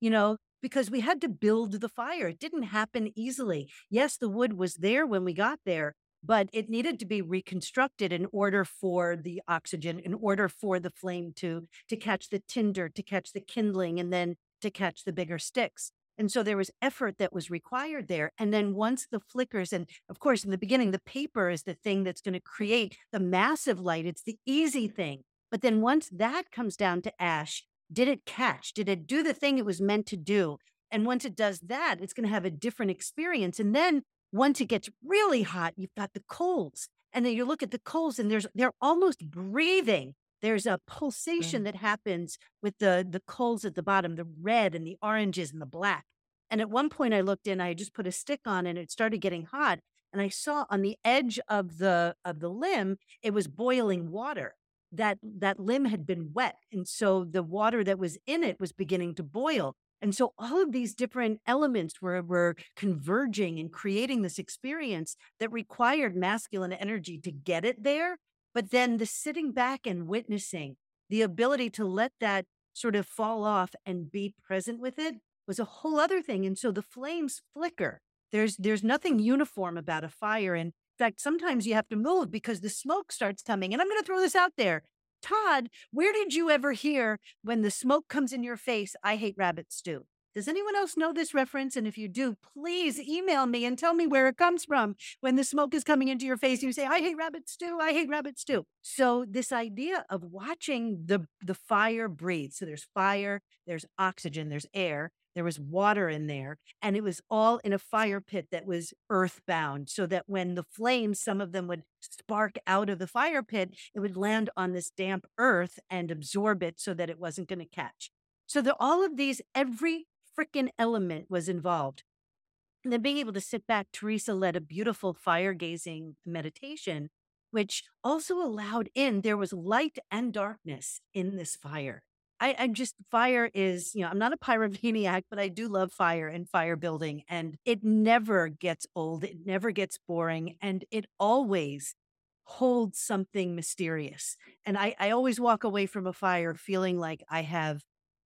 You know, because we had to build the fire. It didn't happen easily. Yes, the wood was there when we got there, but it needed to be reconstructed in order for the oxygen, in order for the flame to to catch the tinder, to catch the kindling, and then to catch the bigger sticks. And so there was effort that was required there. And then once the flickers, and of course, in the beginning, the paper is the thing that's going to create the massive light. It's the easy thing. But then once that comes down to ash, did it catch? Did it do the thing it was meant to do? And once it does that, it's going to have a different experience. And then once it gets really hot, you've got the coals. And then you look at the coals and there's they're almost breathing. There's a pulsation mm. that happens with the the coals at the bottom, the red and the oranges and the black. And at one point I looked in, I just put a stick on and it started getting hot. And I saw on the edge of the of the limb, it was boiling water that that limb had been wet and so the water that was in it was beginning to boil And so all of these different elements were, were converging and creating this experience that required masculine energy to get it there. But then the sitting back and witnessing, the ability to let that sort of fall off and be present with it was a whole other thing. And so the flames flicker. There's there's nothing uniform about a fire. And fact, sometimes you have to move because the smoke starts coming. And I'm going to throw this out there. Todd, where did you ever hear when the smoke comes in your face, I hate rabbit stew? Does anyone else know this reference? And if you do, please email me and tell me where it comes from when the smoke is coming into your face you say, I hate rabbit stew, I hate rabbit stew. So this idea of watching the, the fire breathe. So there's fire, there's oxygen, there's air, there was water in there, and it was all in a fire pit that was earthbound, so that when the flames, some of them would spark out of the fire pit, it would land on this damp earth and absorb it so that it wasn't going to catch. So that all of these, every freaking element was involved. And then being able to sit back, Theresa led a beautiful fire gazing meditation, which also allowed in there was light and darkness in this fire. I, just fire is, you know, I'm not a pyromaniac, but I do love fire and fire building. And it never gets old. It never gets boring. And it always holds something mysterious. And I, I always walk away from a fire feeling like I have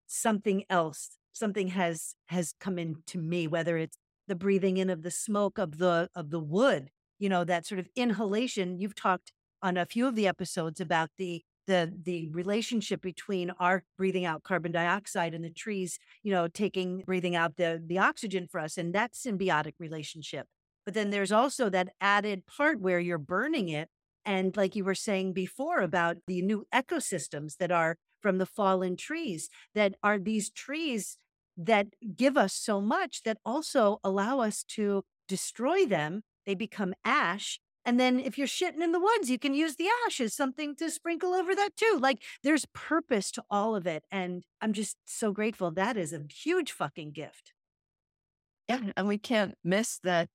something else. Something has has come into me, whether it's the breathing in of the smoke of the of the wood, you know, that sort of inhalation. You've talked on a few of the episodes about the the the relationship between our breathing out carbon dioxide and the trees you know taking breathing out the the oxygen for us and that symbiotic relationship. But then there's also that added part where you're burning it and like you were saying before about the new ecosystems that are from the fallen trees that are these trees that give us so much that also allow us to destroy them. They become ash and then if you're shitting in the woods, you can use the ash as something to sprinkle over that too. Like there's purpose to all of it. And I'm just so grateful. That is a huge fucking gift. Yeah. And we can't miss that,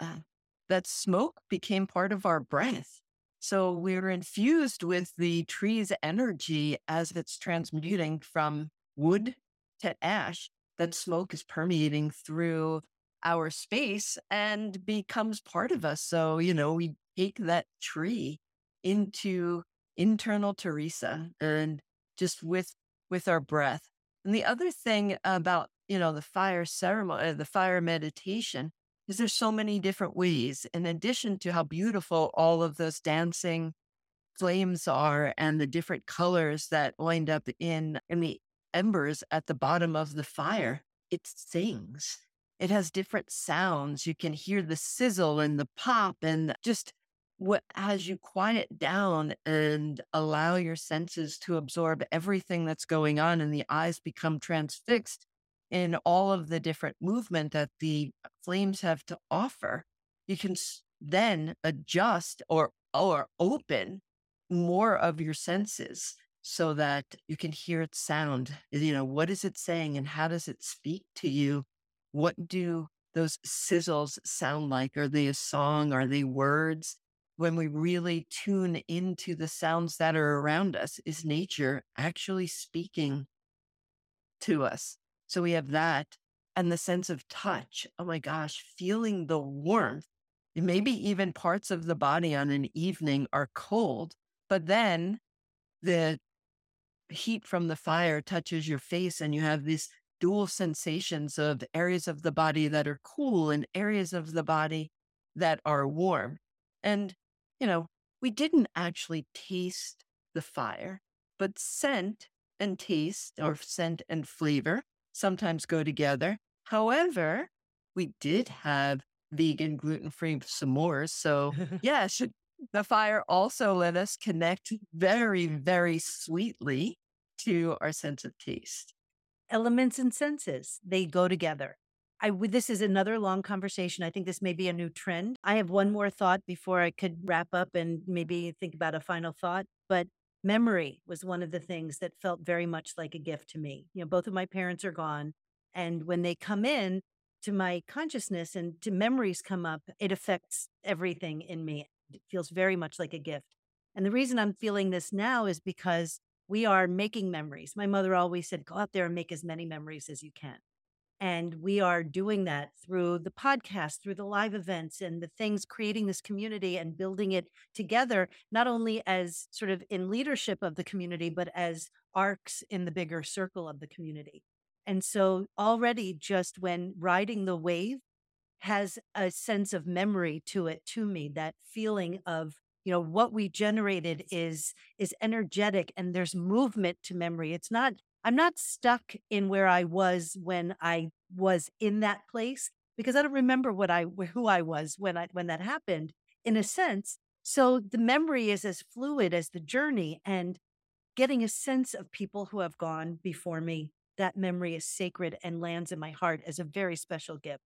uh, that smoke became part of our breath. So we are infused with the tree's energy as it's transmuting from wood to ash. That smoke is permeating through our space and becomes part of us. So, you know, we take that tree into internal Theresa and just with with our breath. And the other thing about, you know, the fire ceremony, the fire meditation is there's so many different ways in addition to how beautiful all of those dancing flames are and the different colors that wind up in in the embers at the bottom of the fire. It sings it has different sounds. You can hear the sizzle and the pop and just what as you quiet down and allow your senses to absorb everything that's going on and the eyes become transfixed in all of the different movement that the flames have to offer you can then adjust or or open more of your senses so that you can hear its sound you know what is it saying and how does it speak to you what do those sizzles sound like? Are they a song? Are they words? When we really tune into the sounds that are around us, is nature actually speaking to us? So we have that and the sense of touch. Oh my gosh, feeling the warmth. Maybe even parts of the body on an evening are cold, but then the heat from the fire touches your face and you have this dual sensations of areas of the body that are cool and areas of the body that are warm. And, you know, we didn't actually taste the fire, but scent and taste or scent and flavor sometimes go together. However, we did have vegan gluten free s'mores. So, yes, the fire also let us connect very, very sweetly to our sense of taste elements and senses they go together I this is another long conversation. I think this may be a new trend. I have one more thought before I could wrap up and maybe think about a final thought. But memory was one of the things that felt very much like a gift to me. You know, both of my parents are gone, and when they come in to my consciousness and to memories come up, it affects everything in me. It feels very much like a gift. And the reason I'm feeling this now is because we are making memories. My mother always said, go out there and make as many memories as you can. And we are doing that through the podcast, through the live events and the things, creating this community and building it together, not only as sort of in leadership of the community, but as arcs in the bigger circle of the community. And so already just when riding the wave has a sense of memory to it, to me, that feeling of you know what we generated is is energetic and there's movement to memory it's not I'm not stuck in where I was when I was in that place because I don't remember what I who I was when I when that happened in a sense. So the memory is as fluid as the journey and getting a sense of people who have gone before me. That memory is sacred and lands in my heart as a very special gift.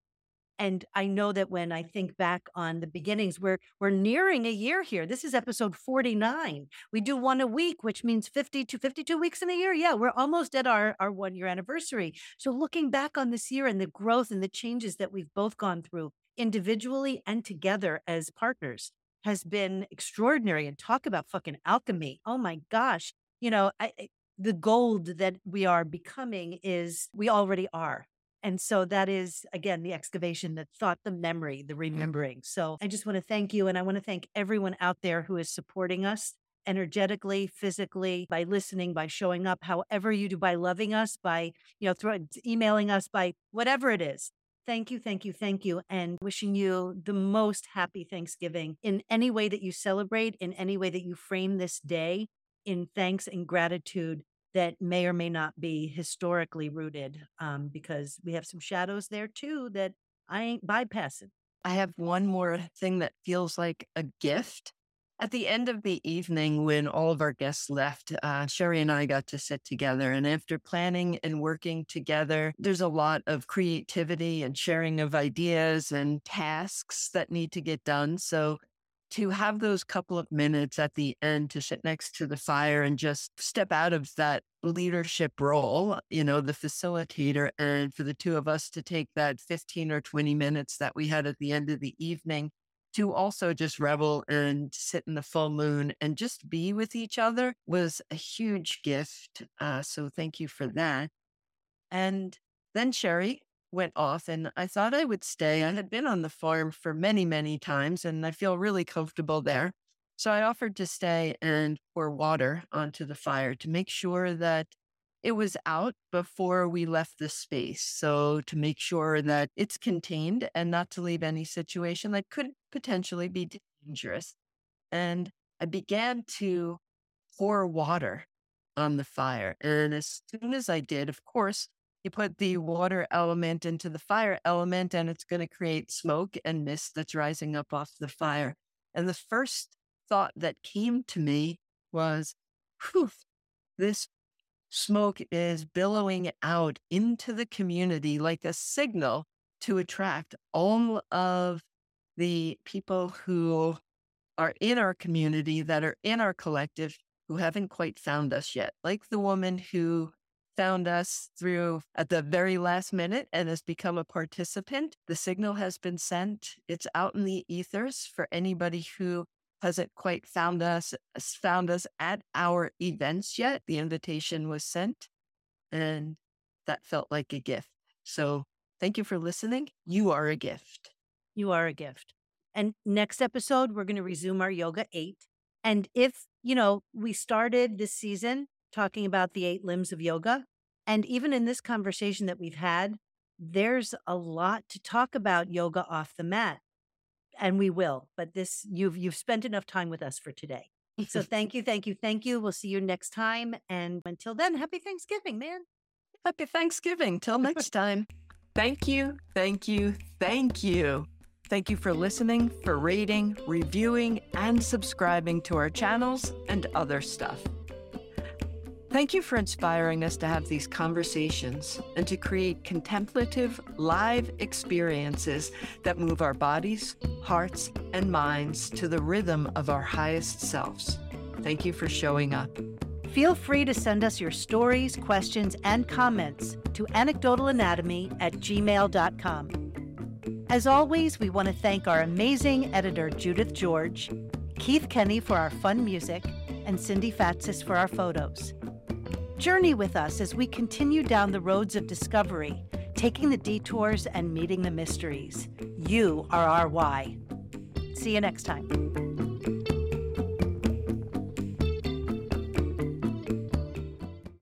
And I know that when I think back on the beginnings, we're we're nearing a year here. This is episode 49. We do one a week, which means 50 to 52 weeks in a year. Yeah, we're almost at our, our one year anniversary. So looking back on this year and the growth and the changes that we've both gone through individually and together as partners has been extraordinary. And talk about fucking alchemy. Oh my gosh. You know, I, the gold that we are becoming is we already are. And so that is, again, the excavation, the thought, the memory, the mm. remembering. So I just want to thank you. And I want to thank everyone out there who is supporting us energetically, physically, by listening, by showing up, however you do, by loving us, by, you know, throw, emailing us, by whatever it is. Thank you, thank you, thank you. And wishing you the most happy Thanksgiving in any way that you celebrate, in any way that you frame this day in thanks and gratitude that may or may not be historically rooted um, because we have some shadows there too that I ain't bypassing. I have one more thing that feels like a gift. At the end of the evening, when all of our guests left, uh, Sherry and I got to sit together. And after planning and working together, there's a lot of creativity and sharing of ideas and tasks that need to get done. So to have those couple of minutes at the end to sit next to the fire and just step out of that leadership role, you know, the facilitator, and for the two of us to take that 15 or 20 minutes that we had at the end of the evening to also just revel and sit in the full moon and just be with each other was a huge gift. Uh, so thank you for that. And then Sherry, went off and I thought I would stay. I had been on the farm for many, many times and I feel really comfortable there. So I offered to stay and pour water onto the fire to make sure that it was out before we left the space. So to make sure that it's contained and not to leave any situation that could potentially be dangerous. And I began to pour water on the fire. And as soon as I did, of course, you put the water element into the fire element and it's going to create smoke and mist that's rising up off the fire. And the first thought that came to me was, whew, this smoke is billowing out into the community like a signal to attract all of the people who are in our community that are in our collective who haven't quite found us yet, like the woman who found us through at the very last minute and has become a participant. The signal has been sent. It's out in the ethers for anybody who hasn't quite found us found us at our events yet. The invitation was sent and that felt like a gift. So thank you for listening. You are a gift. You are a gift. And next episode, we're going to resume our yoga eight. And if, you know, we started this season talking about the eight limbs of yoga, and even in this conversation that we've had, there's a lot to talk about yoga off the mat. And we will, but this you've you've spent enough time with us for today. So thank you, thank you, thank you. We'll see you next time. And until then, happy Thanksgiving, man. Happy Thanksgiving. Till next time. Thank you, thank you, thank you. Thank you for listening, for rating, reviewing, and subscribing to our channels and other stuff. Thank you for inspiring us to have these conversations and to create contemplative, live experiences that move our bodies, hearts, and minds to the rhythm of our highest selves. Thank you for showing up. Feel free to send us your stories, questions, and comments to anecdotalanatomy at gmail.com. As always, we want to thank our amazing editor, Judith George, Keith Kenny for our fun music, and Cindy Fatsis for our photos. Journey with us as we continue down the roads of discovery, taking the detours and meeting the mysteries. You are our why. See you next time.